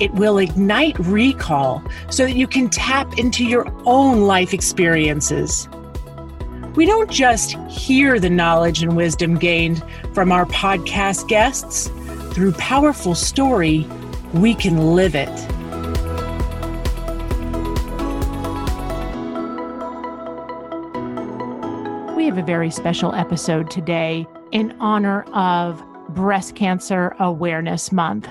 It will ignite recall so that you can tap into your own life experiences. We don't just hear the knowledge and wisdom gained from our podcast guests. Through powerful story, we can live it. We have a very special episode today in honor of Breast Cancer Awareness Month.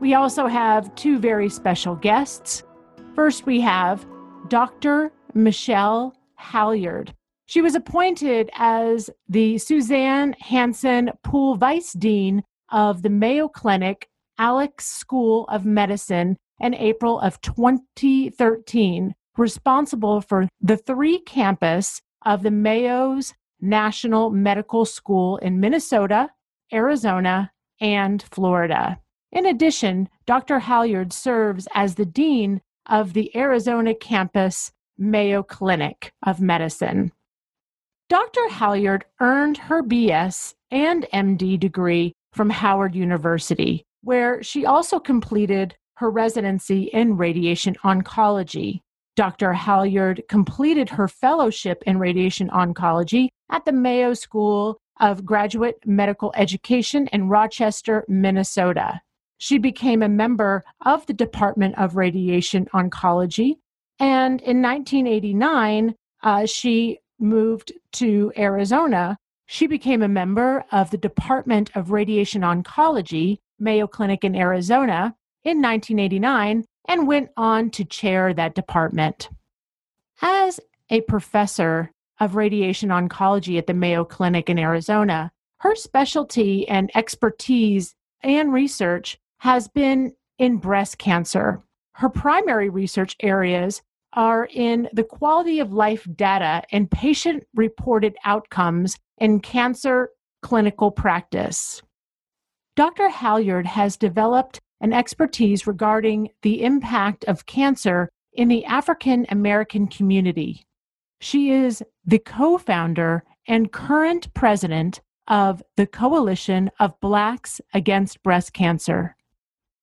We also have two very special guests. First, we have Dr. Michele Halyard. She was appointed as the Suzanne Hansen Poole Vice Dean of the Mayo Clinic Alix School of Medicine in April of 2013, responsible for the three campus of the Mayo's National Medical School in Minnesota, Arizona, and Florida. In addition, Dr. Halyard serves as the Dean of the Arizona campus Mayo Clinic of Medicine. Dr. Halyard earned her BS and MD degree from Howard University, where she also completed her residency in radiation oncology. Dr. Halyard completed her fellowship in radiation oncology at the Mayo School of Graduate Medical Education in Rochester, Minnesota. She became a member of the Department of Radiation Oncology. And in 1989, uh, she moved to Arizona. She became a member of the Department of Radiation Oncology, Mayo Clinic in Arizona, in 1989 and went on to chair that department. As a professor of radiation oncology at the Mayo Clinic in Arizona, her specialty and expertise and research has been in breast cancer. Her primary research areas are in the quality of life data and patient reported outcomes in cancer clinical practice. Dr. Halyard has developed an expertise regarding the impact of cancer in the African American community. She is the co founder and current president of the Coalition of Blacks Against Breast Cancer.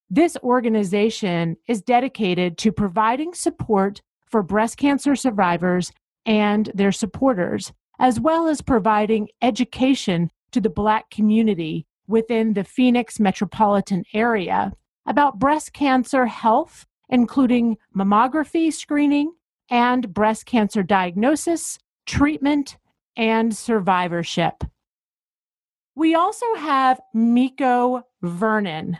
This organization is dedicated to providing support for breast cancer survivors and their supporters, as well as providing education to the Black community within the Phoenix metropolitan area about breast cancer health, including mammography screening and breast cancer diagnosis, treatment, and survivorship. We also have Mieko Vernon.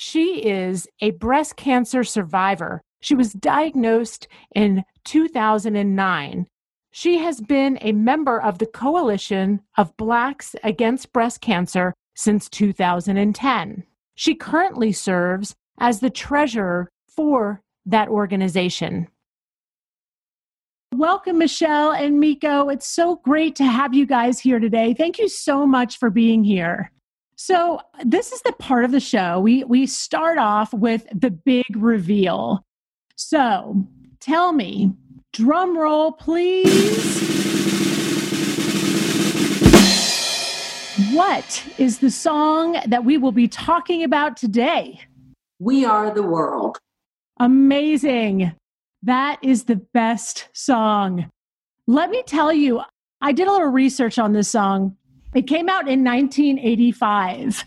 She is a breast cancer survivor. She was diagnosed in 2009. She has been a member of the Coalition of Blacks Against Breast Cancer since 2010. She currently serves as the treasurer for that organization. Welcome, Michele and Mieko. It's so great to have you guys here today. Thank you so much for being here. So this is the part of the show we we start off with the big reveal. So tell me, drum roll, please. What is the song that we will be talking about today? We Are the World. Amazing. That is the best song. Let me tell you, I did a little research on this song it came out in 1985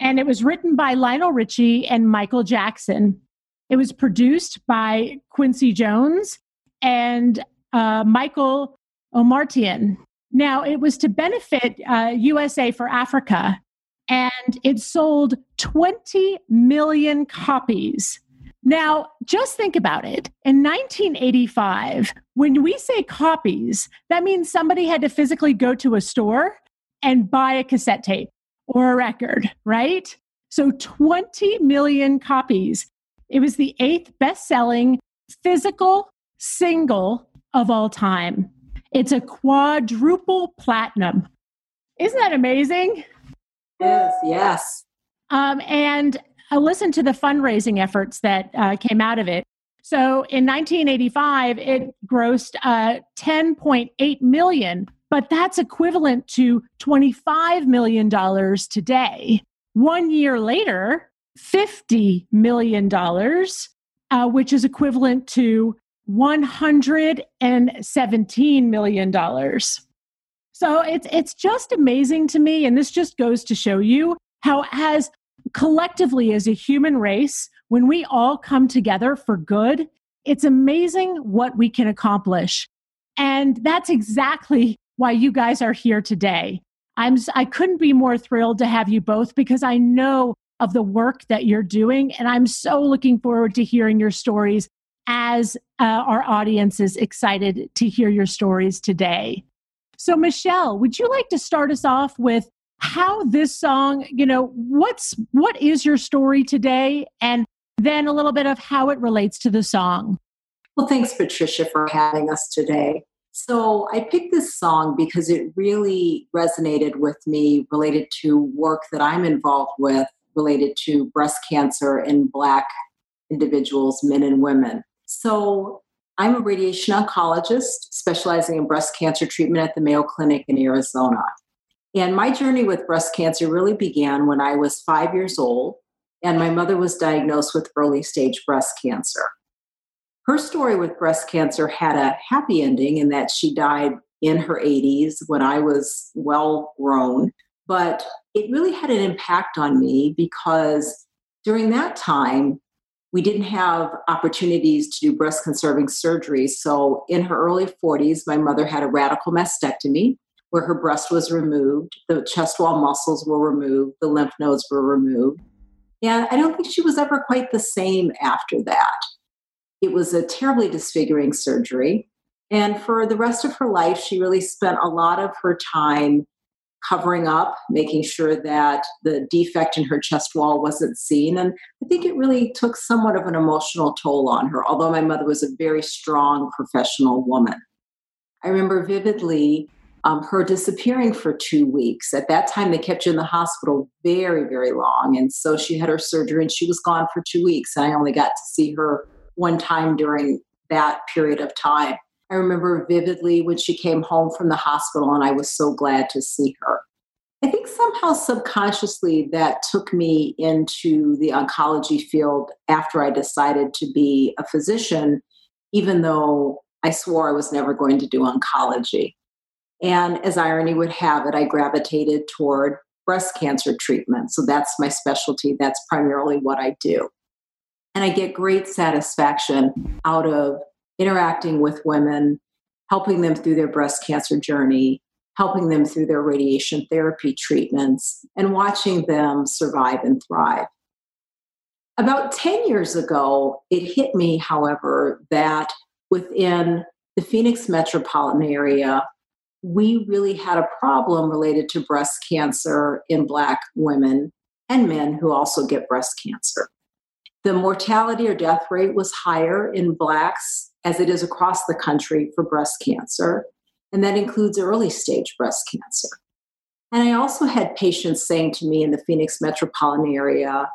and it was written by Lionel Richie and Michael Jackson. It was produced by Quincy Jones and uh, Michael Omartian. Now, it was to benefit uh, USA for Africa, and it sold 20 million copies. Now, just think about it. In 1985, when we say copies, that means somebody had to physically go to a store and buy a cassette tape or a record, right? So 20 million copies. It was the eighth best selling physical single of all time. It's a quadruple platinum. Isn't that amazing? Yes, yes. Um, and I listened to the fundraising efforts that uh, came out of it. So in 1985, it grossed uh, 10.8 million, but that's equivalent to 25 million dollars today. One year later, 50 million dollars, uh, which is equivalent to 117 million dollars. So it's it's just amazing to me, and this just goes to show you how, as collectively as a human race, when we all come together for good, it's amazing what we can accomplish. And that's exactly why you guys are here today. I'm I couldn't be more thrilled to have you both because I know of the work that you're doing and I'm so looking forward to hearing your stories as uh, our audience is excited to hear your stories today. So, Michele, would you like to start us off with how this song, you know, what's what is your story today, and then a little bit of how it relates to the song? Well, thanks, Patricia, for having us today. So, I picked this song because it really resonated with me related to work that I'm involved with related to breast cancer in Black individuals, men and women. So, I'm a radiation oncologist specializing in breast cancer treatment at the Mayo Clinic in Arizona. And my journey with breast cancer really began when I was five years old and my mother was diagnosed with early stage breast cancer. Her story with breast cancer had a happy ending in that she died in her 80s when I was well grown, but it really had an impact on me because during that time, we didn't have opportunities to do breast conserving surgery. So, in her early 40s, my mother had a radical mastectomy where her breast was removed, the chest wall muscles were removed, the lymph nodes were removed. And I don't think she was ever quite the same after that. It was a terribly disfiguring surgery. And for the rest of her life, she really spent a lot of her time covering up, making sure that the defect in her chest wall wasn't seen. And I think it really took somewhat of an emotional toll on her, although my mother was a very strong professional woman. I remember vividly um, her disappearing for two weeks. At that time, they kept you in the hospital very, very long. And so she had her surgery and she was gone for two weeks. And I only got to see her one time during that period of time. I remember vividly when she came home from the hospital, and I was so glad to see her. I think somehow subconsciously that took me into the oncology field after I decided to be a physician, even though I swore I was never going to do oncology. And as irony would have it, I gravitated toward breast cancer treatment. So that's my specialty. That's primarily what I do. And I get great satisfaction out of interacting with women, helping them through their breast cancer journey, helping them through their radiation therapy treatments, and watching them survive and thrive. About 10 years ago, it hit me, however, that within the Phoenix metropolitan area, we really had a problem related to breast cancer in Black women and men who also get breast cancer. The mortality or death rate was higher in Blacks as it is across the country for breast cancer, and that includes early stage breast cancer. And I also had patients saying to me in the Phoenix metropolitan area,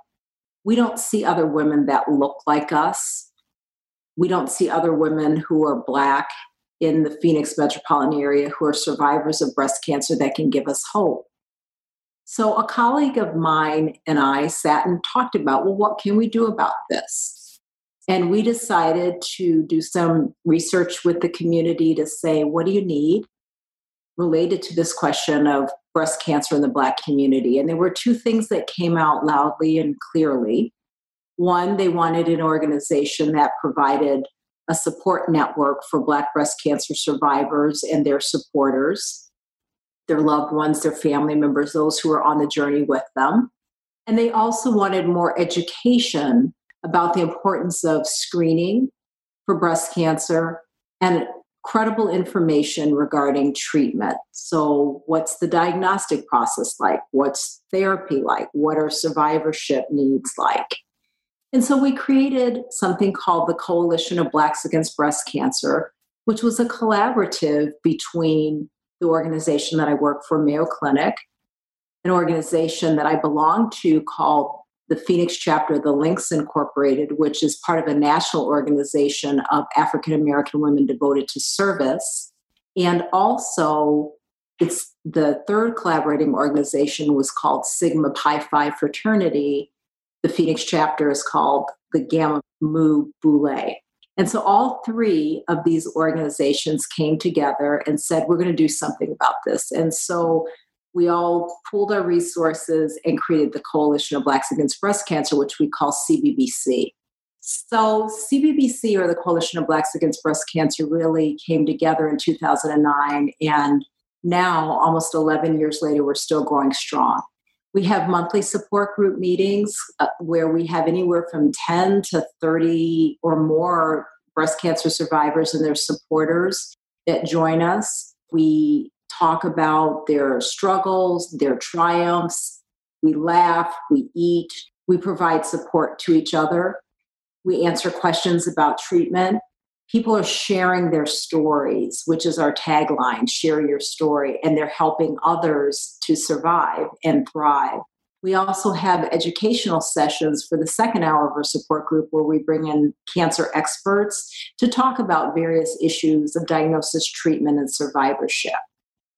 we don't see other women that look like us. We don't see other women who are Black in the Phoenix metropolitan area who are survivors of breast cancer that can give us hope. So, a colleague of mine and I sat and talked about, well, what can we do about this? And we decided to do some research with the community to say, what do you need related to this question of breast cancer in the Black community? And there were two things that came out loudly and clearly. One, they wanted an organization that provided a support network for Black breast cancer survivors and their supporters, their loved ones, their family members, those who are on the journey with them. And they also wanted more education about the importance of screening for breast cancer and credible information regarding treatment. So, what's the diagnostic process like? What's therapy like? What are survivorship needs like? And so we created something called the Coalition of Blacks Against Breast Cancer, which was a collaborative between the organization that I work for, Mayo Clinic, an organization that I belong to called the Phoenix chapter of the Links Incorporated, which is part of a national organization of African American women devoted to service. And also, it's the third collaborating organization was called Sigma Pi Phi Fraternity. The Phoenix chapter is called the Gamma Mu Boule. And so all three of these organizations came together and said, we're going to do something about this. And so we all pooled our resources and created the Coalition of Blacks Against Breast Cancer, which we call CBBC. So, CBBC, or the Coalition of Blacks Against Breast Cancer, really came together in 2009. And now, almost 11 years later, we're still growing strong. We have monthly support group meetings uh, where we have anywhere from 10 to 30 or more breast cancer survivors and their supporters that join us. We talk about their struggles, their triumphs. We laugh, we eat, we provide support to each other. We answer questions about treatment. People are sharing their stories, which is our tagline share your story, and they're helping others to survive and thrive. We also have educational sessions for the second hour of our support group where we bring in cancer experts to talk about various issues of diagnosis, treatment, and survivorship.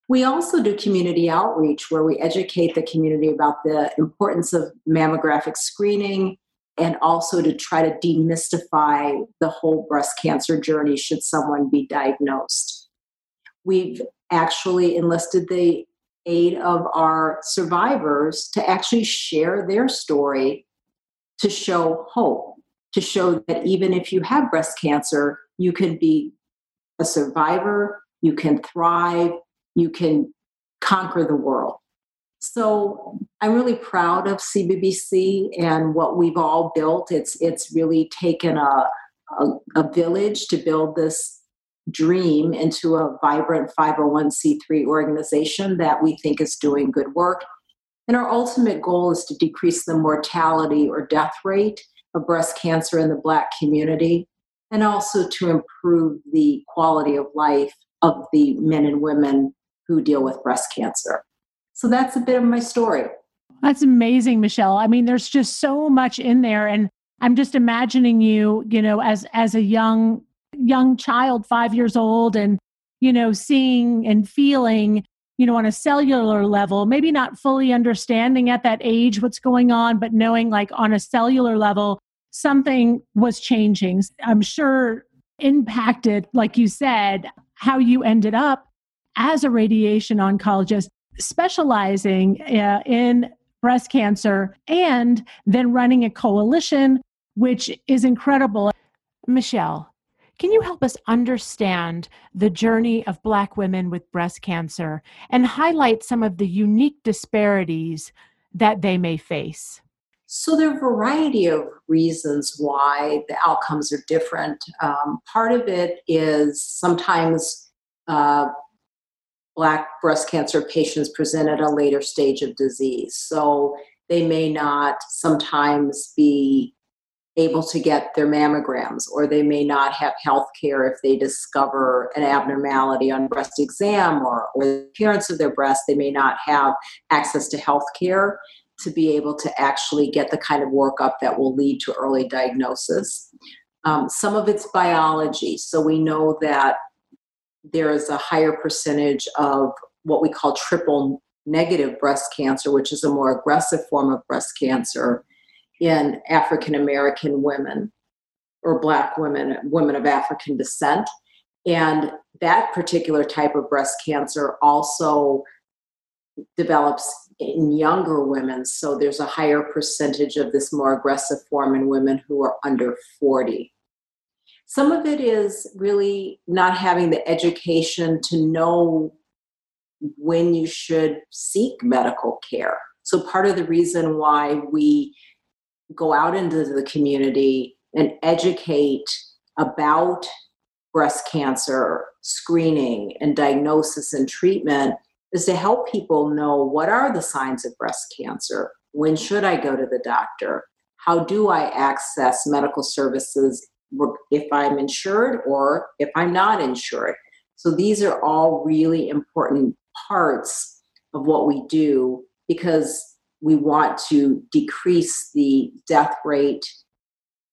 We also do community outreach where we educate the community about the importance of mammographic screening and also to try to demystify the whole breast cancer journey should someone be diagnosed. We've actually enlisted the aid of our survivors to actually share their story to show hope, to show that even if you have breast cancer, you can be a survivor, you can thrive, you can conquer the world. So I'm really proud of CBBC and what we've all built. It's it's really taken a, a, a village to build this dream into a vibrant 501c3 organization that we think is doing good work. And our ultimate goal is to decrease the mortality or death rate of breast cancer in the Black community and also to improve the quality of life of the men and women who deal with breast cancer. So that's a bit of my story. That's amazing, Michele. I mean, there's just so much in there. And I'm just imagining you, you know, as as a young young child, five years old, and you know, seeing and feeling, you know, on a cellular level, maybe not fully understanding at that age what's going on, but knowing like on a cellular level, something was changing. I'm sure impacted, like you said, how you ended up as a radiation oncologist specializing uh, in breast cancer and then running a coalition, which is incredible. Michele, can you help us understand the journey of Black women with breast cancer and highlight some of the unique disparities that they may face? So, there are a variety of reasons why the outcomes are different. Um, part of it is sometimes uh, Black breast cancer patients present at a later stage of disease. So they may not sometimes be able to get their mammograms, or they may not have health care if they discover an abnormality on breast exam or, or the appearance of their breast. They may not have access to health care to be able to actually get the kind of workup that will lead to early diagnosis. Um, some of it's biology. So we know that there is a higher percentage of what we call triple negative breast cancer, which is a more aggressive form of breast cancer in African American women or Black women, women of African descent. And that particular type of breast cancer also develops in younger women. So there's a higher percentage of this more aggressive form in women who are under 40. Some of it is really not having the education to know when you should seek medical care. So, part of the reason why we go out into the community and educate about breast cancer screening and diagnosis and treatment is to help people know what are the signs of breast cancer when should i go to the doctor how do I access medical services if I'm insured or if I'm not insured? So these are all really important parts of what we do because we want to decrease the death rate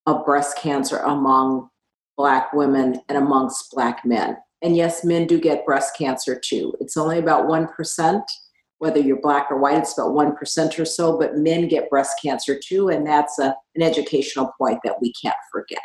of breast cancer among Black women and amongst Black men. And yes, men do get breast cancer too. It's only about 1%, whether you're Black or white, it's about 1% or so, but men get breast cancer too. And that's a, an educational point that we can't forget.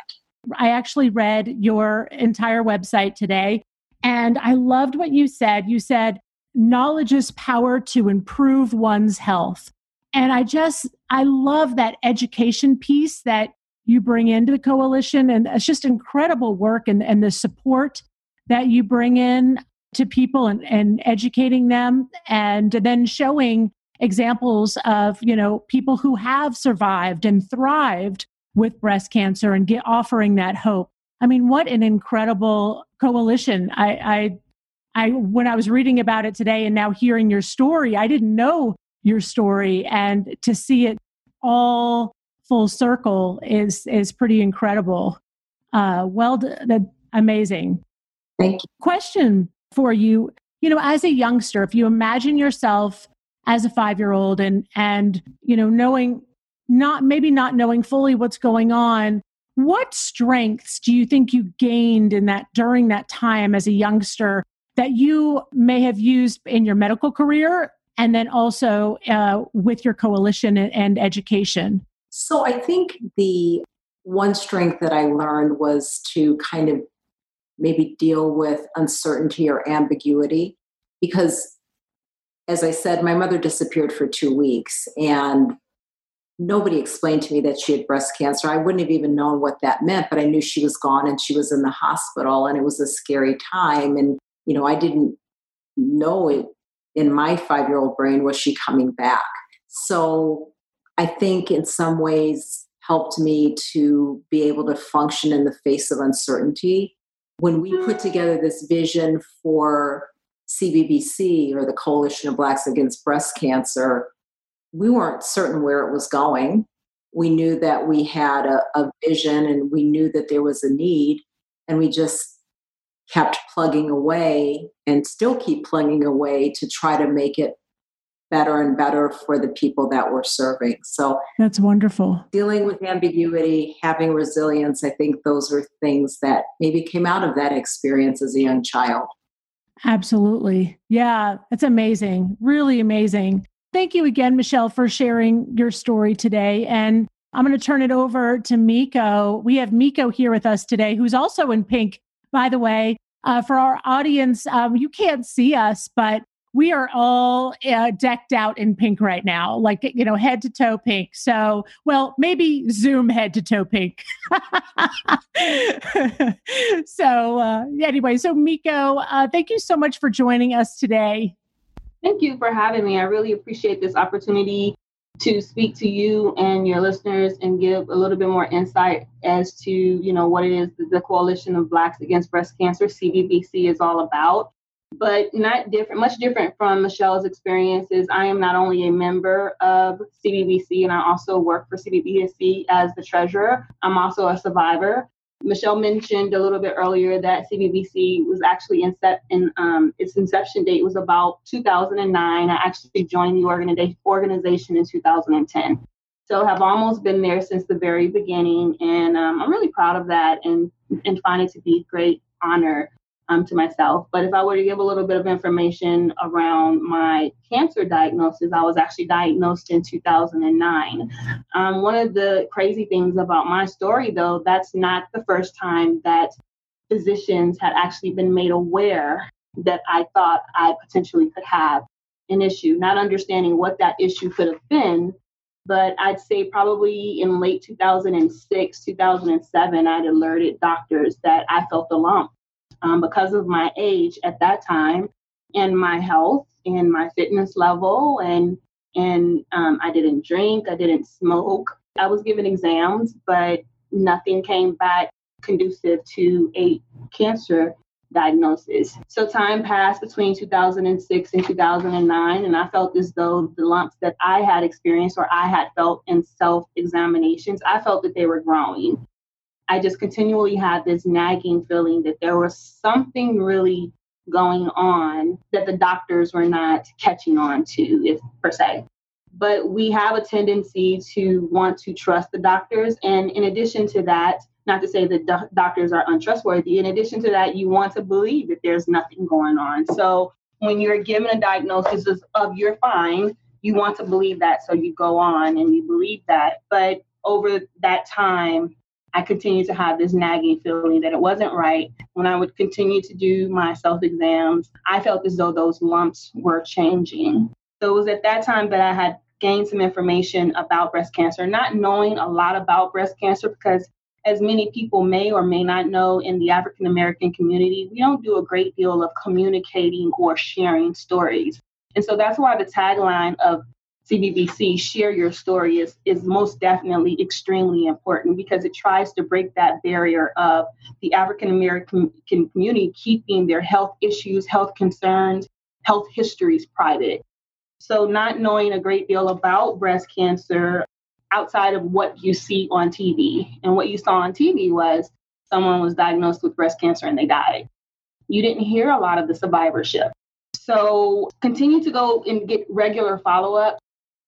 I actually read your entire website today and I loved what you said. You said, knowledge is power to improve one's health. And I just, I love that education piece that you bring into the coalition. And it's just incredible work and, and the support that you bring in to people and, and educating them and then showing examples of you know people who have survived and thrived with breast cancer and get offering that hope i mean what an incredible coalition i i i when i was reading about it today and now hearing your story i didn't know your story and to see it all full circle is is pretty incredible. Uh, well, that amazing. Thank you. Question for you: You know, as a youngster, if you imagine yourself as a five year old and and you know knowing not maybe not knowing fully what's going on what strengths do you think you gained in that during that time as a youngster that you may have used in your medical career and then also uh, with your coalition and, and education? So I think the one strength that I learned was to kind of maybe deal with uncertainty or ambiguity because as I said, my mother disappeared for two weeks and nobody explained to me that she had breast cancer. I wouldn't have even known what that meant, but I knew she was gone and she was in the hospital and it was a scary time. And, you know, I didn't know it in my five year old brain was she coming back? So I think in some ways helped me to be able to function in the face of uncertainty. When we put together this vision for CBBC or the Coalition of Blacks Against Breast Cancer, we weren't certain where it was going. We knew that we had a, a vision and we knew that there was a need, and we just kept plugging away and still keep plugging away to try to make it better and better for the people that we're serving. So that's wonderful. Dealing with ambiguity, having resilience, I think those are things that maybe came out of that experience as a young child. Absolutely. Yeah, it's amazing. Really amazing. Thank you again, Michele, for sharing your story today. And I'm going to turn it over to Mieko. We have Mieko here with us today, who's also in pink by the way. Uh, for our audience, um, you can't see us, but we are all uh, decked out in pink right now, like, you know, head to toe pink. So, well, maybe Zoom head to toe pink. so, uh, anyway, so Mieko, uh, thank you so much for joining us today. Thank you for having me. I really appreciate this opportunity to speak to you and your listeners and give a little bit more insight as to you know what it is that the coalition of blacks against breast cancer cbbc is all about. But not different much different from michele's experiences. I am not only a member of cbbc and i also work for cbbc as the treasurer. I'm also a survivor Michele mentioned a little bit earlier that CBBC was actually in in um, its inception date was about 2009. I actually joined the organi- organization in 2010. So have almost been there since the very beginning, and um, I'm really proud of that and and find it to be a great honor um, to myself. But if I were to give a little bit of information around my cancer diagnosis, I was actually diagnosed in 2009. Um, one of the crazy things about my story, though, that's not the first time that physicians had actually been made aware that I thought I potentially could have an issue, not understanding what that issue could have been. But I'd say probably in late 2006, 2007, I'd alerted doctors that I felt a lump um, because of my age at that time and my health and my fitness level and and um, I didn't drink, I didn't smoke. I was given exams, but nothing came back conducive to a cancer diagnosis. So time passed between 2006 and 2009, and I felt as though the lumps that I had experienced or I had felt in self examinations, I felt that they were growing. I just continually had this nagging feeling that there was something really going on that the doctors were not catching on to, if per se. But we have a tendency to want to trust the doctors. And in addition to that, not to say that do- doctors are untrustworthy, in addition to that, you want to believe that there's nothing going on. So when you're given a diagnosis of you're fine, you want to believe that. So you go on and you believe that. But over that time, I continued to have this nagging feeling that it wasn't right. When I would continue to do my self exams, I felt as though those lumps were changing. So it was at that time that I had gained some information about breast cancer, not knowing a lot about breast cancer because as many people may or may not know in the African American community, we don't do a great deal of communicating or sharing stories. And so that's why the tagline of CBBC, share your story, is, is most definitely extremely important because it tries to break that barrier of the African American community keeping their health issues, health concerns, health histories private. So, not knowing a great deal about breast cancer outside of what you see on TV. And what you saw on TV was someone was diagnosed with breast cancer and they died. You didn't hear a lot of the survivorship. So continue to go and get regular follow up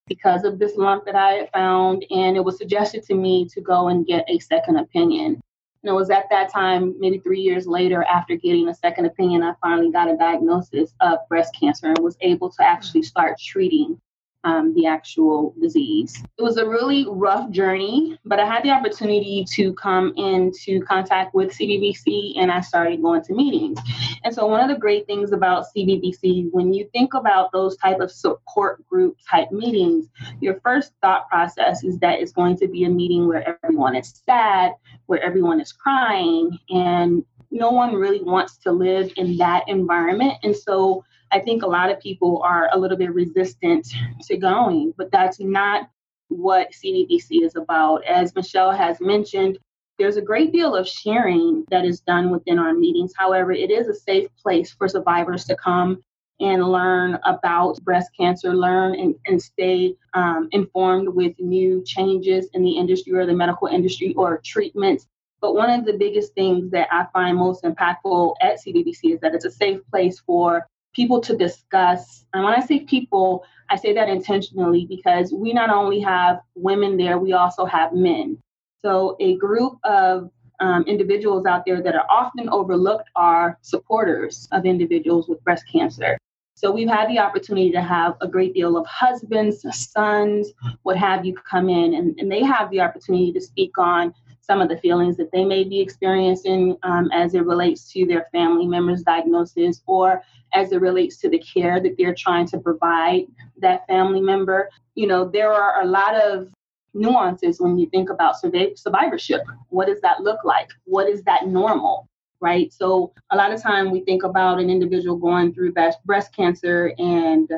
because of this lump that I had found. And it was suggested to me to go and get a second opinion. And it was at that time, maybe three years later, after getting a second opinion, I finally got a diagnosis of breast cancer and was able to actually start treating um, the actual disease. It was a really rough journey, but I had the opportunity to come into contact with CBBC and I started going to meetings. And so, one of the great things about CBBC, when you think about those type of support group type meetings, your first thought process is that it's going to be a meeting where everyone is sad, where everyone is crying, and no one really wants to live in that environment. And so, I think a lot of people are a little bit resistant to going, but that's not what CBBC is about. As Michele has mentioned, there's a great deal of sharing that is done within our meetings. However, it is a safe place for survivors to come and learn about breast cancer, learn and, and stay um, informed with new changes in the industry or the medical industry or treatments. But one of the biggest things that I find most impactful at CBBC is that it's a safe place for people to discuss. And when I say people, I say that intentionally because we not only have women there, we also have men. So a group of um, individuals out there that are often overlooked are supporters of individuals with breast cancer. So we've had the opportunity to have a great deal of husbands, sons, what have you come in, and, and they have the opportunity to speak on some of the feelings that they may be experiencing um, as it relates to their family members' diagnosis or as it relates to the care that they're trying to provide that family member. You know, there are a lot of nuances when you think about survivorship. What does that look like? What is that normal? Right. So, a lot of time we think about an individual going through breast cancer and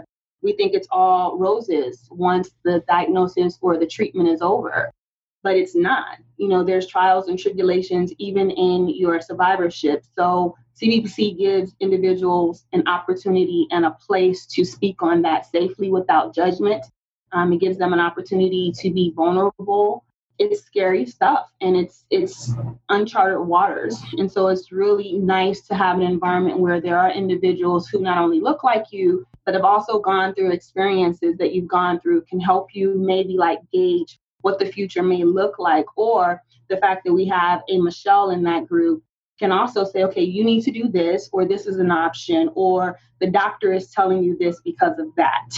we think it's all roses once the diagnosis or the treatment is over but it's not. You know, there's trials and tribulations even in your survivorship. So CBBC gives individuals an opportunity and a place to speak on that safely without judgment. Um, it gives them an opportunity to be vulnerable. It's scary stuff and it's it's uncharted waters. And so it's really nice to have an environment where there are individuals who not only look like you, but have also gone through experiences that you've gone through can help you maybe like gauge what the future may look like, or the fact that we have a Michele in that group can also say, okay, you need to do this, or this is an option, or the doctor is telling you this because of that,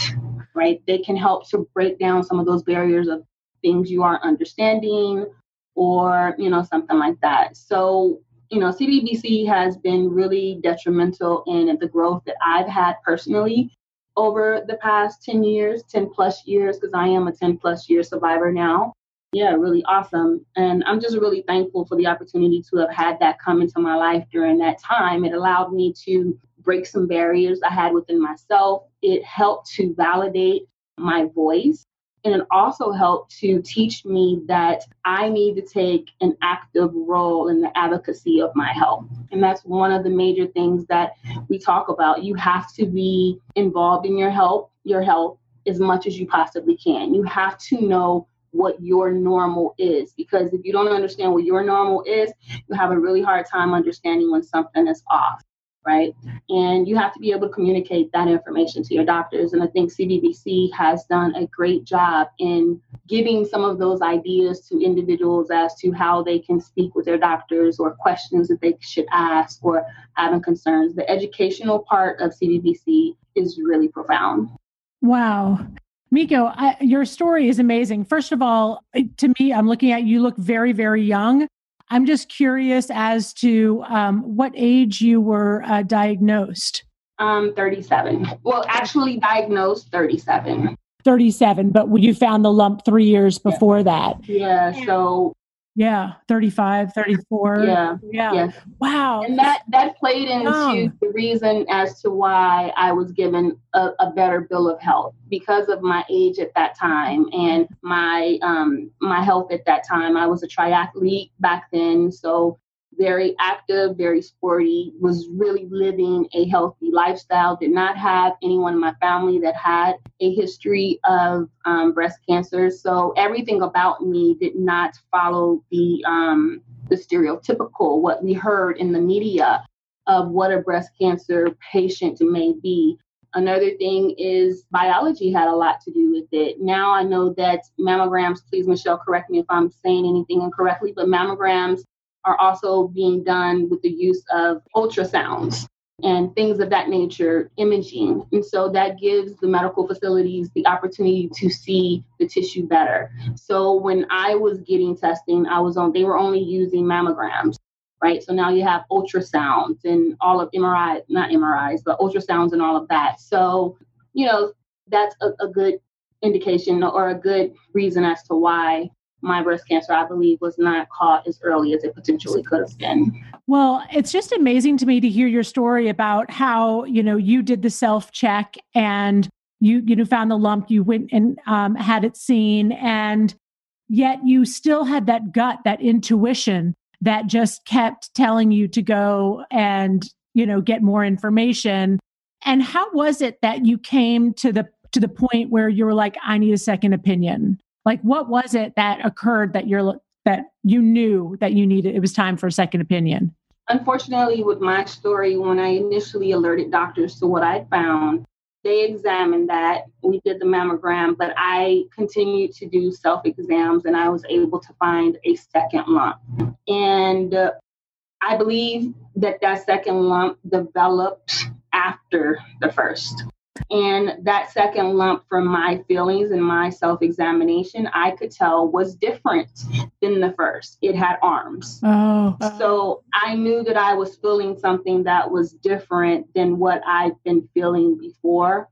right? They can help to break down some of those barriers of things you aren't understanding, or, you know, something like that. So, you know, CBBC has been really detrimental in the growth that I've had personally over the past 10 years, 10 plus years, because I am a 10 plus year survivor now. Yeah, really awesome. And I'm just really thankful for the opportunity to have had that come into my life during that time. It allowed me to break some barriers I had within myself. It helped to validate my voice and it also helped to teach me that I need to take an active role in the advocacy of my health. And that's one of the major things that we talk about. You have to be involved in your health, your health as much as you possibly can. You have to know what your normal is because if you don't understand what your normal is, you have a really hard time understanding when something is off right? And you have to be able to communicate that information to your doctors. And I think CBBC has done a great job in giving some of those ideas to individuals as to how they can speak with their doctors or questions that they should ask or having concerns. The educational part of CBBC is really profound. Wow. Mieko, I, your story is amazing. First of all, to me, I'm looking at you look very, very young. I'm just curious as to um, what age you were uh, diagnosed. Um, 37. Well, actually diagnosed 37. 37, but you found the lump three years before yeah. that. Yeah. So yeah, 35, 34. Yeah. Yeah. yeah. Wow. And that that played into the reason as to why I was given a, a, better bill of health because of my age at that time and my um my health at that time. I was a triathlete back then, so very active, very sporty, was really living a healthy lifestyle, did not have anyone in my family that had a history of um, breast cancer. So everything about me did not follow the, um, the stereotypical, what we heard in the media of what a breast cancer patient may be. Another thing is biology had a lot to do with it. Now I know that mammograms, please, Michele, correct me if I'm saying anything incorrectly, but mammograms are also being done with the use of ultrasounds and things of that nature, imaging. And so that gives the medical facilities the opportunity to see the tissue better. So when I was getting testing, I was on, they were only using mammograms, right? So now you have ultrasounds and all of MRI, not MRIs, but ultrasounds and all of that. So, you know, that's a, a good indication or a good reason as to why my breast cancer, I believe, was not caught as early as it potentially could have been. Well, it's just amazing to me to hear your story about how, you know, you did the self check and you, you know, found the lump, you went and um, had it seen, and yet you still had that gut, that intuition that just kept telling you to go and, you know, get more information. And how was it that you came to the to the point where you were like, I need a second opinion? Like what was it that occurred that you're that you knew that you needed it was time for a second opinion? Unfortunately with my story when i initially alerted doctors to what i found they examined that. We did the mammogram but i continued to do self exams and i was able to find a second lump. And uh, i believe that that second lump developed after the first and that second lump from my feelings and my self examination, I could tell was different than the first. It had arms. Oh. So I knew that I was feeling something that was different than what I'd been feeling before.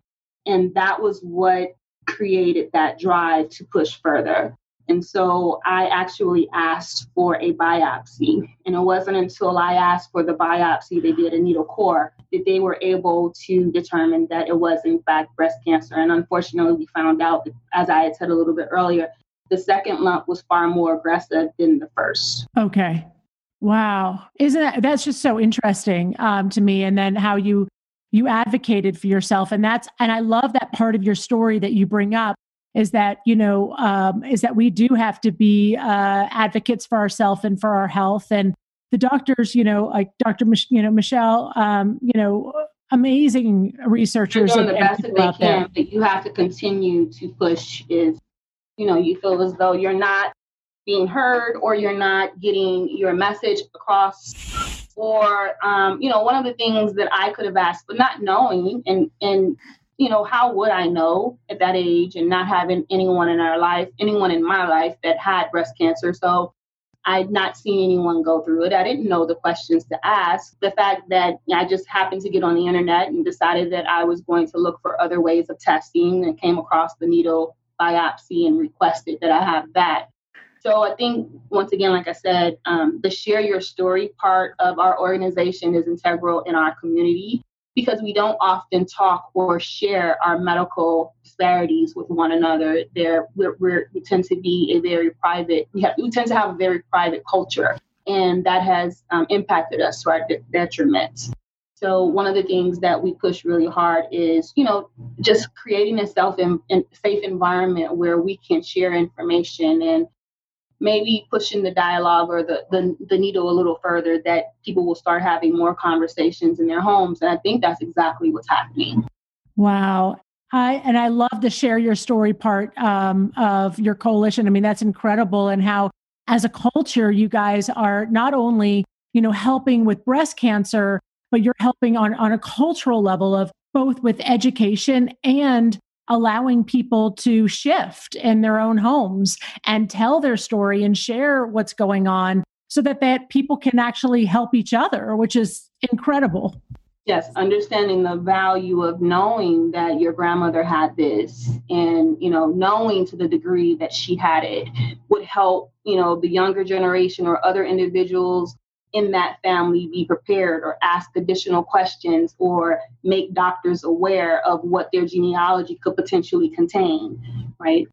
And that was what created that drive to push further. And so I actually asked for a biopsy. And it wasn't until I asked for the biopsy, they did a needle core, that they were able to determine that it was, in fact, breast cancer. And unfortunately, we found out, as I had said a little bit earlier, the second lump was far more aggressive than the first. Okay. Wow. Isn't that, that's just so interesting um, to me. And then how you, you advocated for yourself. And that's, and I love that part of your story that you bring up is that you know um, is that we do have to be uh, advocates for ourselves and for our health. And the doctors you know like dr Mich- you know michele um, you know amazing researchers and, the best that they can but you have to continue to push is you know you feel as though you're not being heard or you're not getting your message across. Or um, you know one of the things that i could have asked but not knowing and and you know, how would I know at that age and not having anyone in our life, anyone in my life that had breast cancer? So I'd not seen anyone go through it. I didn't know the questions to ask. The fact that I just happened to get on the internet and decided that I was going to look for other ways of testing and came across the needle biopsy and requested that I have that. So I think, once again, like I said, um, the share your story part of our organization is integral in our community because we don't often talk or share our medical disparities with one another. There, we're, we're, we tend to be a very private. We have we tend to have a very private culture, and that has um, impacted us to our de- detriment. So one of the things that we push really hard is, you know, just creating a self and safe environment where we can share information and maybe pushing the dialogue or the, the, the needle a little further that people will start having more conversations in their homes. And I think that's exactly what's happening. Wow. I, and I love the share your story part um, of your coalition. I mean, that's incredible. And how, as a culture, you guys are not only, you know, helping with breast cancer, but you're helping on, on a cultural level of both with education and allowing people to shift in their own homes and tell their story and share what's going on so that that people can actually help each other which is incredible. Yes understanding the value of knowing that your grandmother had this and you know knowing to the degree that she had it would help you know the younger generation or other individuals in that family be prepared or ask additional questions or make doctors aware of what their genealogy could potentially contain, right?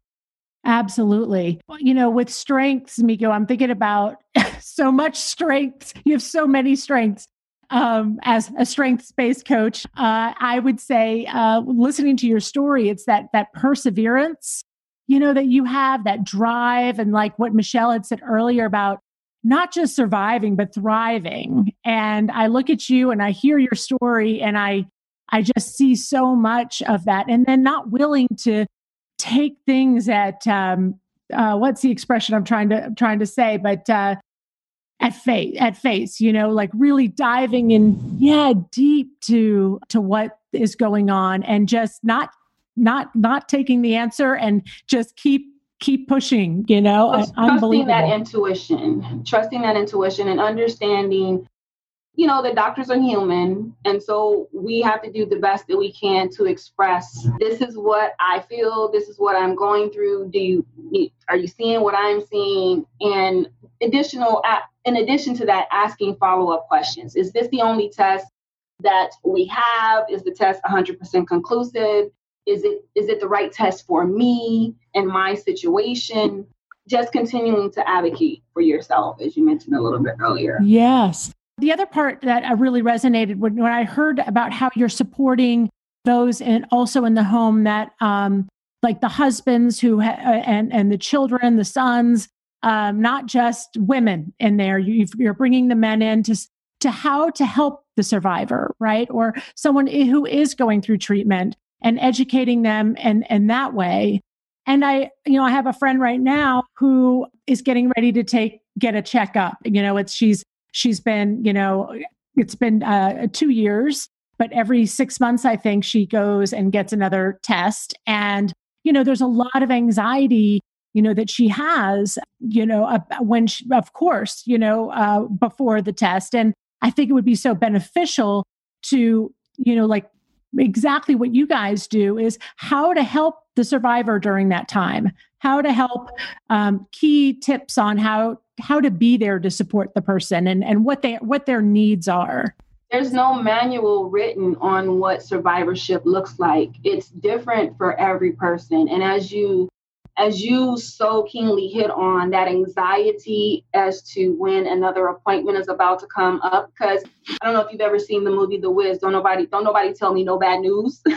Absolutely. You know, with strengths, Mieko, I'm thinking about so much strength. You have so many strengths. Um, as a strengths-based coach, uh, I would say, uh, listening to your story, it's that that perseverance, you know, that you have, that drive, and like what Michele had said earlier about not just surviving but thriving. And i look at you and i hear your story and i i just see so much of that. And then not willing to take things at um uh, what's the expression i'm trying to I'm trying to say? But uh at face at face you know like really diving in yeah deep to to what is going on and just not not not taking the answer and just keep keep pushing, you know, trusting that intuition, trusting that intuition and understanding, you know, the doctors are human. And so we have to do the best that we can to express this is what I feel, this is what I'm going through. Do you, are you seeing what I'm seeing? And additional, in addition to that, asking follow up questions. Is this the only test that we have? Is the test 100% conclusive? Is it is it the right test for me and my situation? Just continuing to advocate for yourself as you mentioned a little bit earlier. Yes. The other part that really resonated when, when i heard about how you're supporting those and also in the home that um, like the husbands who ha- uh, and and the children the sons um, not just women in there. You, you're bringing the men in to to how to help the survivor right? Or someone who is going through treatment and educating them and and that way. And i you know i have a friend right now who is getting ready to take get a checkup. You know it's she's she's been you know it's been uh, two years but every six months i think she goes and gets another test. And you know there's a lot of anxiety you know that she has you know uh, when she, of course you know uh, before the test. And i think it would be so beneficial to you know like exactly what you guys do is how to help the survivor during that time how to help um, key tips on how how to be there to support the person and and what they what their needs are. There's no manual written on what survivorship looks like. It's different for every person. And as you as you so keenly hit on that anxiety as to when another appointment is about to come up because i don't know if you've ever seen the movie the wiz. Don't nobody don't nobody tell me no bad news.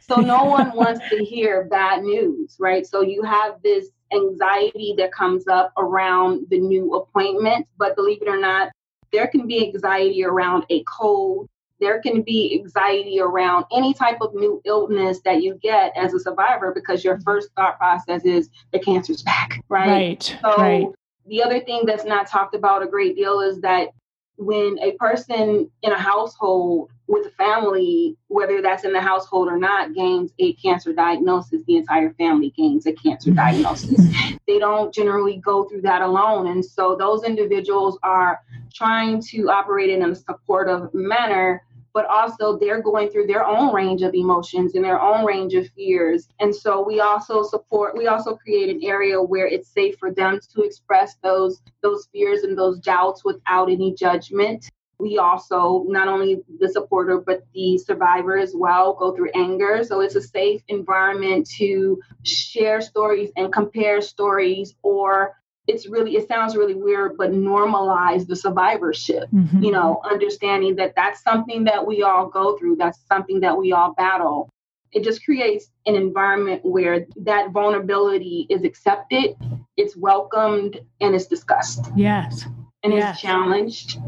So no one wants to hear bad news right? So you have this anxiety that comes up around the new appointment but believe it or not there can be anxiety around a cold there can be anxiety around any type of new illness that you get as a survivor because your first thought process is the cancer's back, right? Right. So right. the other thing that's not talked about a great deal is that when a person in a household with a family, whether that's in the household or not, gains a cancer diagnosis, the entire family gains a cancer mm-hmm. diagnosis. they don't generally go through that alone. And so those individuals are trying to operate in a supportive manner but also they're going through their own range of emotions and their own range of fears. And so we also support, we also create an area where it's safe for them to express those those fears and those doubts without any judgment. we also not only the supporter but the survivor as well go through anger so it's a safe environment to share stories and compare stories or it's really it sounds really weird but normalize the survivorship mm-hmm. you know understanding that that's something that we all go through that's something that we all battle. It just creates an environment where that vulnerability is accepted it's welcomed and it's discussed. Yes. And yes. is challenged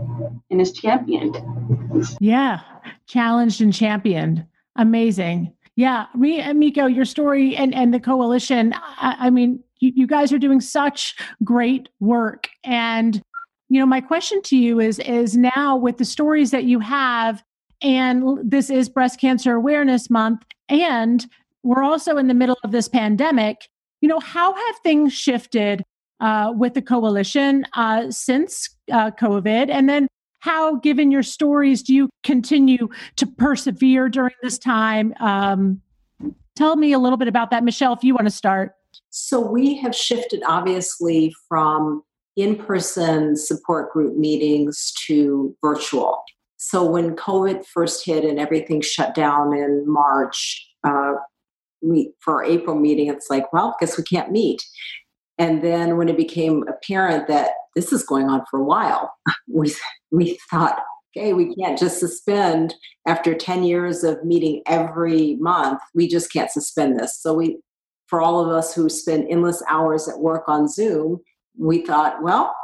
and is championed. Yeah. Challenged and championed. Amazing. Yeah. Me and mieko your story and and the coalition I, I mean you, you guys are doing such great work. And, you know, my question to you is, is now with the stories that you have, and this is Breast Cancer Awareness Month, and we're also in the middle of this pandemic, you know, how have things shifted uh, with the coalition uh, since uh, COVID? And then how, given your stories, do you continue to persevere during this time? Um, tell me a little bit about that. Michele, if you want to start. So we have shifted obviously from in person support group meetings to virtual. So when COVID first hit and everything shut down in March, uh, for our April meeting, it's like, well, guess we can't meet. And then when it became apparent that this is going on for a while, we, we thought, okay, we can't just suspend after 10 years of meeting every month. We just can't suspend this. So we for all of us who spend endless hours at work on Zoom, we thought, well,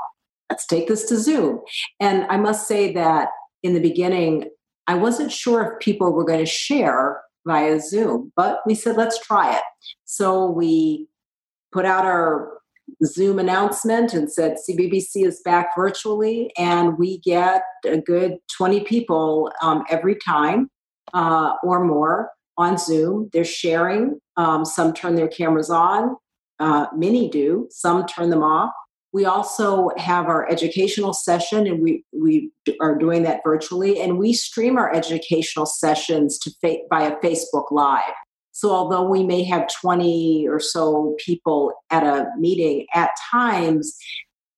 let's take this to Zoom. And I must say that in the beginning, I wasn't sure if people were going to share via Zoom, but we said, let's try it. So we put out our Zoom announcement and said CBBC is back virtually, and we get a good 20 people um, every time uh, or more on Zoom. They're sharing. Um, some turn their cameras on, uh, many do, some turn them off. We also have our educational session, and we, we are doing that virtually. And we stream our educational sessions to fa- via Facebook Live. So, although we may have 20 or so people at a meeting, at times,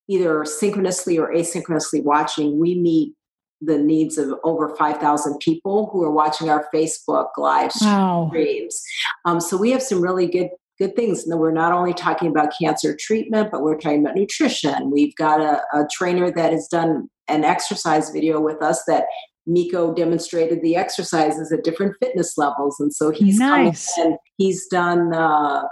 either synchronously or asynchronously watching, we meet the needs of over 5,000 people who are watching our Facebook live wow. streams. Um, so we have some really good good things. And we're not only talking about cancer treatment, but we're talking about nutrition. We've got a, a trainer that has done an exercise video with us that Mieko demonstrated the exercises at different fitness levels, and so he's nice. and he's done uh,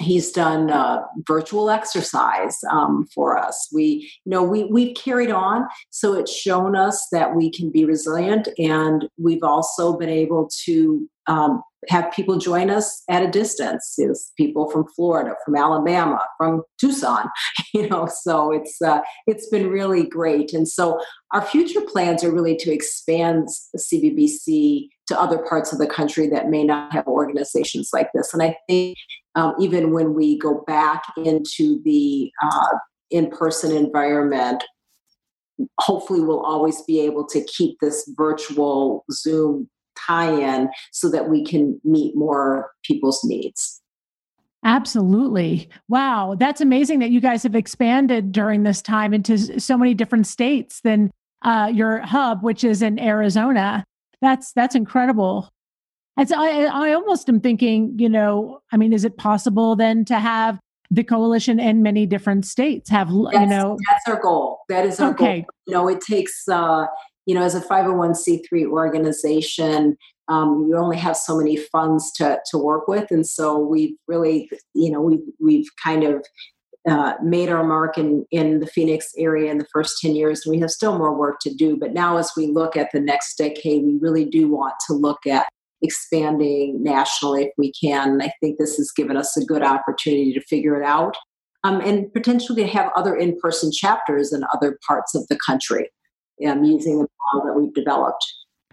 he's done uh, virtual exercise um, for us. We you know we we've carried on so it's shown us that we can be resilient and we've also been able to um, have people join us at a distance is people from florida from alabama from tucson you know so it's uh, it's been really great. And so our future plans are really to expand cbbc to other parts of the country that may not have organizations like this. And i think um, even when we go back into the uh, in person environment, hopefully we'll always be able to keep this virtual Zoom tie in so that we can meet more people's needs. Absolutely. Wow. That's amazing that you guys have expanded during this time into so many different states than uh, your hub, which is in Arizona. That's that's incredible. And so I, I almost am thinking, you know, I mean, is it possible then to have the coalition in many different states have, that's, you know? That's our goal. That is our okay. goal. You know, it takes, uh, you know, as a 501c3 organization, um, you only have so many funds to, to work with. And so we've really, you know, we've, we've kind of uh, made our mark in, in the Phoenix area in the first 10 years. And we have still more work to do. But now, as we look at the next decade, we really do want to look at expanding nationally if we can. And I think this has given us a good opportunity to figure it out um, and potentially have other in person chapters in other parts of the country um, using the model that we've developed.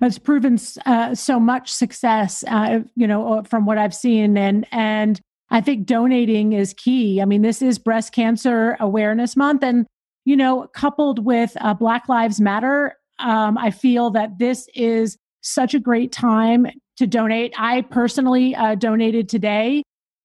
It's proven uh, so much success, uh, you know, uh, from what I've seen, and and I think donating is key. I mean, this is Breast Cancer Awareness Month, and you know, coupled with uh, Black Lives Matter, um, I feel that this is such a great time to donate. I personally uh, donated today.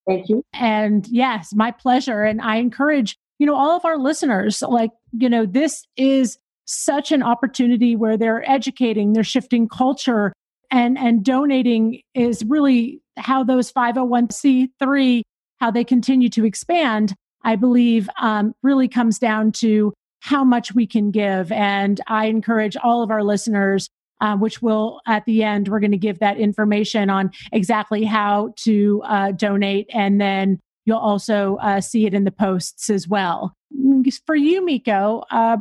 Thank you. And yes, my pleasure. And I encourage, you know, all of our listeners, like, you know, this is such an opportunity where they're educating, they're shifting culture, and and donating is really how those 501c3 how they continue to expand. I believe um, really comes down to how much we can give, and I encourage all of our listeners. Uh, which will at the end we're going to give that information on exactly how to uh, donate and then you'll also uh, see it in the posts as well for you mieko uh,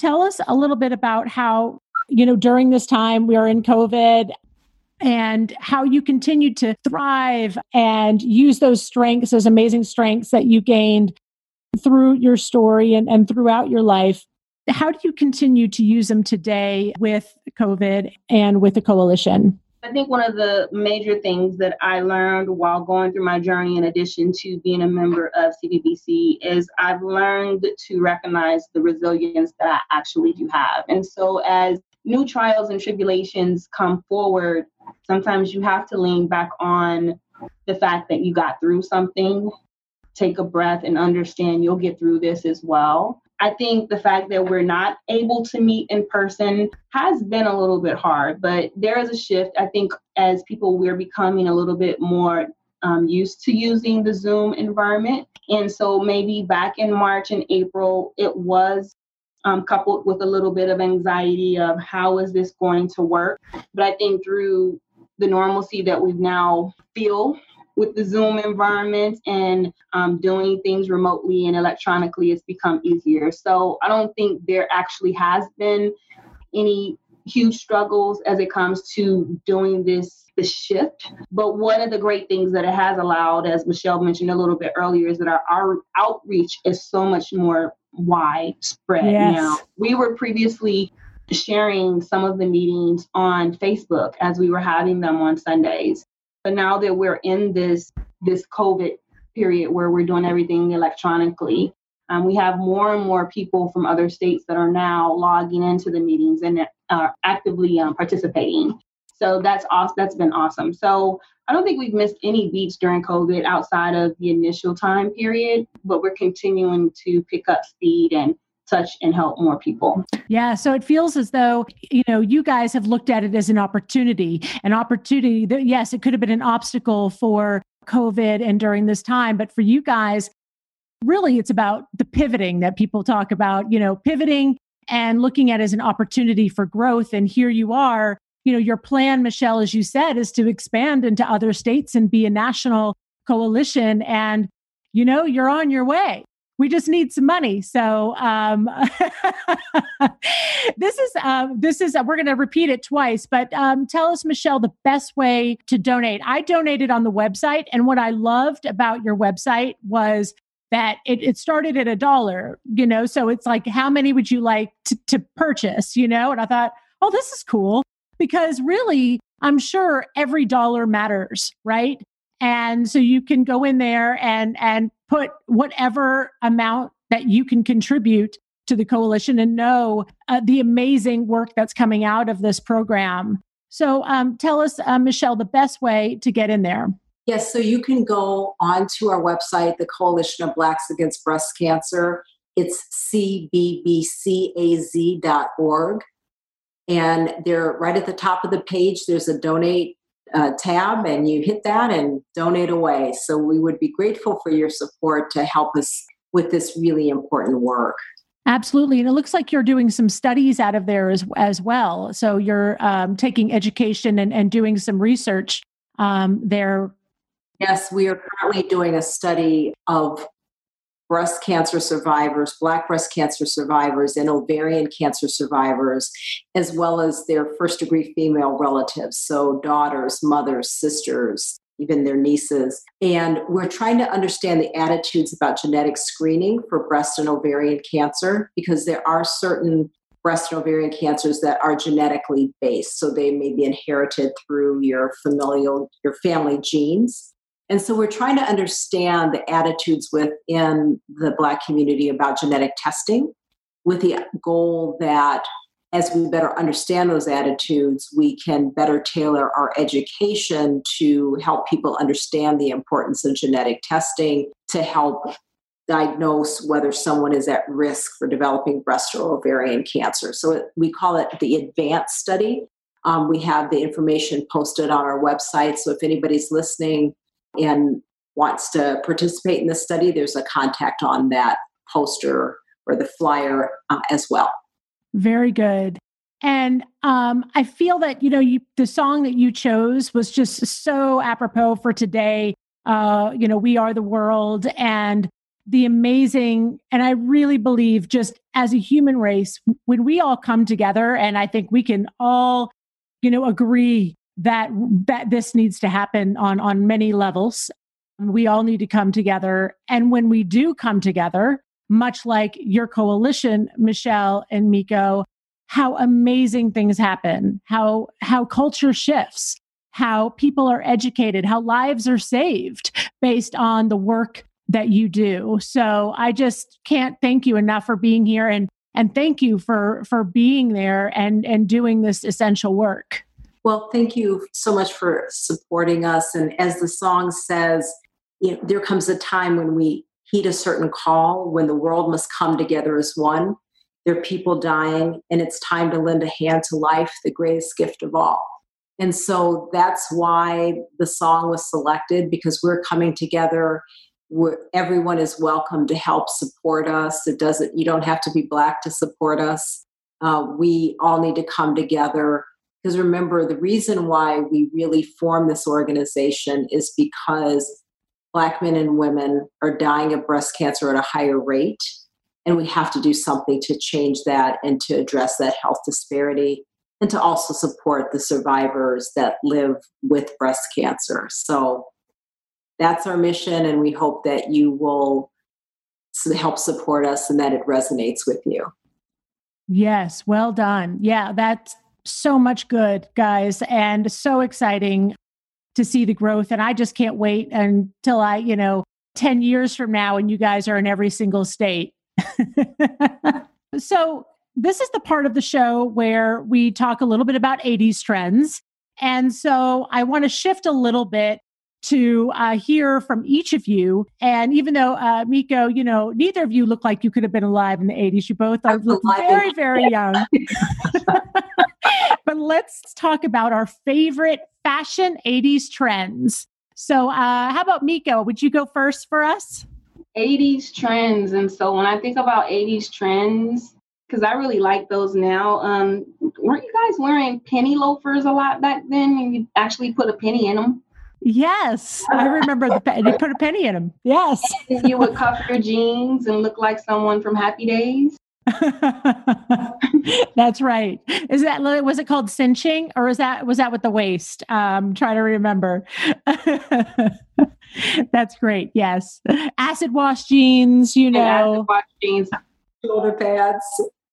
tell us a little bit about how, you know, during this time we are in COVID and how you continued to thrive and use those strengths, those amazing strengths that you gained through your story and, and throughout your life. How do you continue to use them today with COVID and with the coalition? I think one of the major things that I learned while going through my journey, in addition to being a member of CBBC, is I've learned to recognize the resilience that I actually do have. And so, as new trials and tribulations come forward, sometimes you have to lean back on the fact that you got through something, take a breath, and understand you'll get through this as well. I think the fact that we're not able to meet in person has been a little bit hard, but there is a shift. I think as people, we're becoming a little bit more um, used to using the Zoom environment. And so maybe back in March and April, it was um, coupled with a little bit of anxiety of how is this going to work. But I think through the normalcy that we now feel with the Zoom environment and um, doing things remotely and electronically, it's become easier. So I don't think there actually has been any huge struggles as it comes to doing this the shift. But one of the great things that it has allowed, as Michele mentioned a little bit earlier, is that our, our outreach is so much more widespread yes. now. We were previously sharing some of the meetings on Facebook as we were having them on Sundays. But now that we're in this this COVID period where we're doing everything electronically, um, we have more and more people from other states that are now logging into the meetings and are actively um, participating. So that's awesome. That's been awesome. So I don't think we've missed any beats during COVID outside of the initial time period, but we're continuing to pick up speed and touch and help more people. Yeah. So it feels as though, you know, you guys have looked at it as an opportunity, an opportunity that, yes, it could have been an obstacle for COVID and during this time, but for you guys, really it's about the pivoting that people talk about, you know, pivoting and looking at as an opportunity for growth. And here you are, you know, your plan, Michele, as you said, is to expand into other states and be a national coalition. And, you know, you're on your way we just need some money. So um, this is uh, this is uh, we're going to repeat it twice. But um, tell us, Michele, the best way to donate. I donated on the website, and what I loved about your website was that it, it started at a dollar. You know, so it's like, how many would you like to, to purchase? You know, and I thought, oh, this is cool because really, I'm sure every dollar matters, right? And so you can go in there and and put whatever amount that you can contribute to the coalition and know uh, the amazing work that's coming out of this program. So um, tell us, uh, Michele, the best way to get in there. Yes, so you can go onto our website, the Coalition of Blacks Against Breast Cancer. It's cbbcaz.org. And there, right at the top of the page, there's a donate uh, tab and you hit that and donate away. So we would be grateful for your support to help us with this really important work. Absolutely, and it looks like you're doing some studies out of there as as well. So you're um, taking education and, and doing some research um, there. Yes, we are currently doing a study of breast cancer survivors, Black breast cancer survivors, and ovarian cancer survivors, as well as their first degree female relatives, so daughters, mothers, sisters, even their nieces. And we're trying to understand the attitudes about genetic screening for breast and ovarian cancer because there are certain breast and ovarian cancers that are genetically based. So they may be inherited through your familial, your family genes. And so we're trying to understand the attitudes within the Black community about genetic testing with the goal that as we better understand those attitudes, we can better tailor our education to help people understand the importance of genetic testing to help diagnose whether someone is at risk for developing breast or ovarian cancer. So we call it the advanced study. Um, we have the information posted on our website. So if anybody's listening and wants to participate in the study, there's a contact on that poster or the flyer uh, as well. Very good. And um, I feel that you know you, the song that you chose was just so apropos for today. Uh, you know, we are the world, and the amazing. And I really believe, just as a human race, when we all come together, and I think we can all, you know, agree that that this needs to happen on on many levels. We all need to come together, and when we do come together, much like your coalition, Michele and Mieko, how amazing things happen, how how culture shifts, how people are educated, how lives are saved based on the work that you do. So I just can't thank you enough for being here and and thank you for for being there and and doing this essential work. Well, thank you so much for supporting us and as the song says, you know, there comes a time when we heed a certain call when the world must come together as one. There are people dying, and it's time to lend a hand to life, the greatest gift of all. And so that's why the song was selected because we're coming together. We're, everyone is welcome to help support us. It doesn't. You don't have to be black to support us. Uh, we all need to come together because remember the reason why we really formed this organization is because Black men and women are dying of breast cancer at a higher rate. And we have to do something to change that and to address that health disparity and to also support the survivors that live with breast cancer. So that's our mission, and we hope that you will help support us and that it resonates with you. Yes, well done. Yeah, that's so much good, guys, and so exciting to see the growth. And I just can't wait until I, you know, 10 years from now and you guys are in every single state. so, this is the part of the show where we talk a little bit about 80s trends. And so, I want to shift a little bit to uh, hear from each of you. And even though, uh, Mieko, you know, neither of you look like you could have been alive in the 80s, you both are look very, very young. but let's talk about our favorite fashion 80s trends. So, uh, how about Mieko? Would you go first for us? 80s trends. And so, when I think about 80s trends, because I really like those now. Um, weren't you guys wearing penny loafers a lot back then and you actually put a penny in them? Yes, I remember the pe- you put a penny in them. Yes, and you would cuff your jeans and look like someone from Happy Days. That's right. Is that was it called cinching or is that was that with the waist? Um, try to remember. That's great. Yes, acid wash jeans. You know, acid wash jeans, shoulder pads,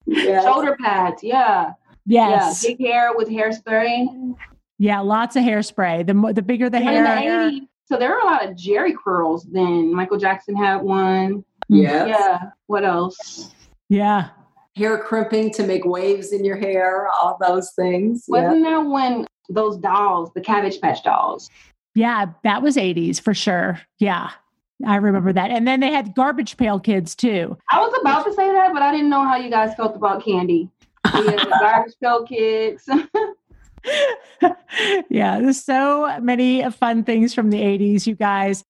yes. shoulder pads. Yeah. Yes. Yeah. Big hair with hairspray. Yeah, lots of hairspray. The more, the bigger the hair. The 80s, so there are a lot of Jheri curls. Then Michael Jackson had one. Yeah. Yeah. What else? Yeah. Hair crimping to make waves in your hair, all those things. Wasn't that when those dolls, the Cabbage Patch dolls? Yeah, that was 80s for sure. Yeah. I remember that. And then they had Garbage Pail Kids too. I was about to say that, but I didn't know how you guys felt about candy. Yeah, Garbage Pail Kids. yeah, there's so many fun things from the 80s, you guys.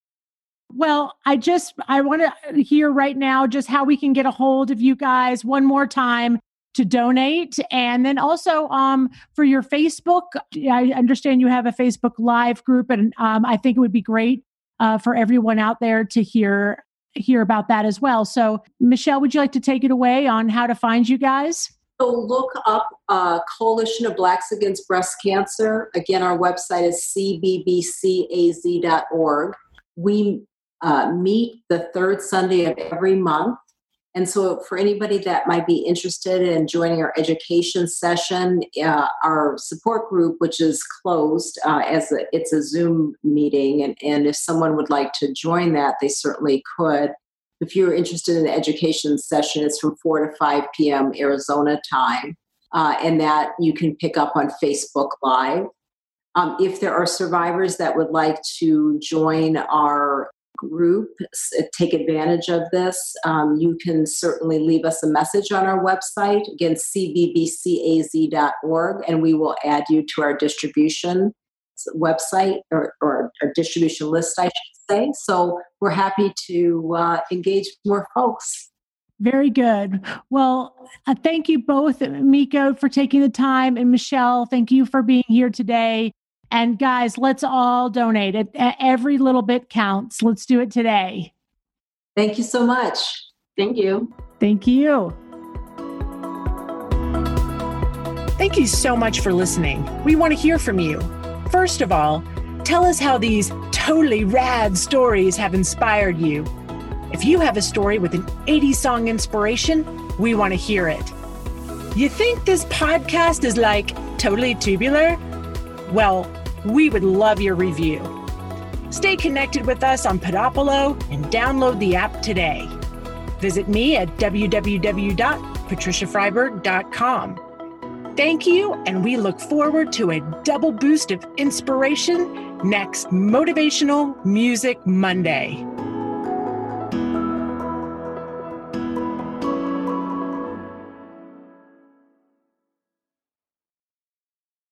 Well, I just I want to hear right now just how we can get a hold of you guys one more time to donate and then also um for your Facebook I understand you have a Facebook live group and um I think it would be great uh, for everyone out there to hear hear about that as well. So, Michele, would you like to take it away on how to find you guys? So look up uh, Coalition of Blacks Against Breast Cancer. Again, our website is cbbcaz.org. We uh, meet the third Sunday of every month. And so, for anybody that might be interested in joining our education session, uh, our support group, which is closed uh, as a, it's a Zoom meeting, and, and if someone would like to join that, they certainly could. If you're interested in the education session, it's from 4 to 5 p.m. Arizona time, uh, and that you can pick up on Facebook Live. Um, if there are survivors that would like to join our group take advantage of this, um, you can certainly leave us a message on our website, again, cbbcaz.org, and we will add you to our distribution website or, or our distribution list, I should say. So we're happy to uh, engage more folks. Very good. Well, uh, thank you both, Mieko, for taking the time, and Michele, thank you for being here today. And guys, let's all donate. It, every little bit counts. Let's do it today. Thank you so much. Thank you. Thank you. Thank you so much for listening. We want to hear from you. First of all, tell us how these totally rad stories have inspired you. If you have a story with an 80s song inspiration, we want to hear it. You think this podcast is like totally tubular? Well, we would love your review. Stay connected with us on Podopolo and download the app today. Visit me at www.patriciafreiberg.com. Thank you, and we look forward to a double boost of inspiration next Motivational Music Monday.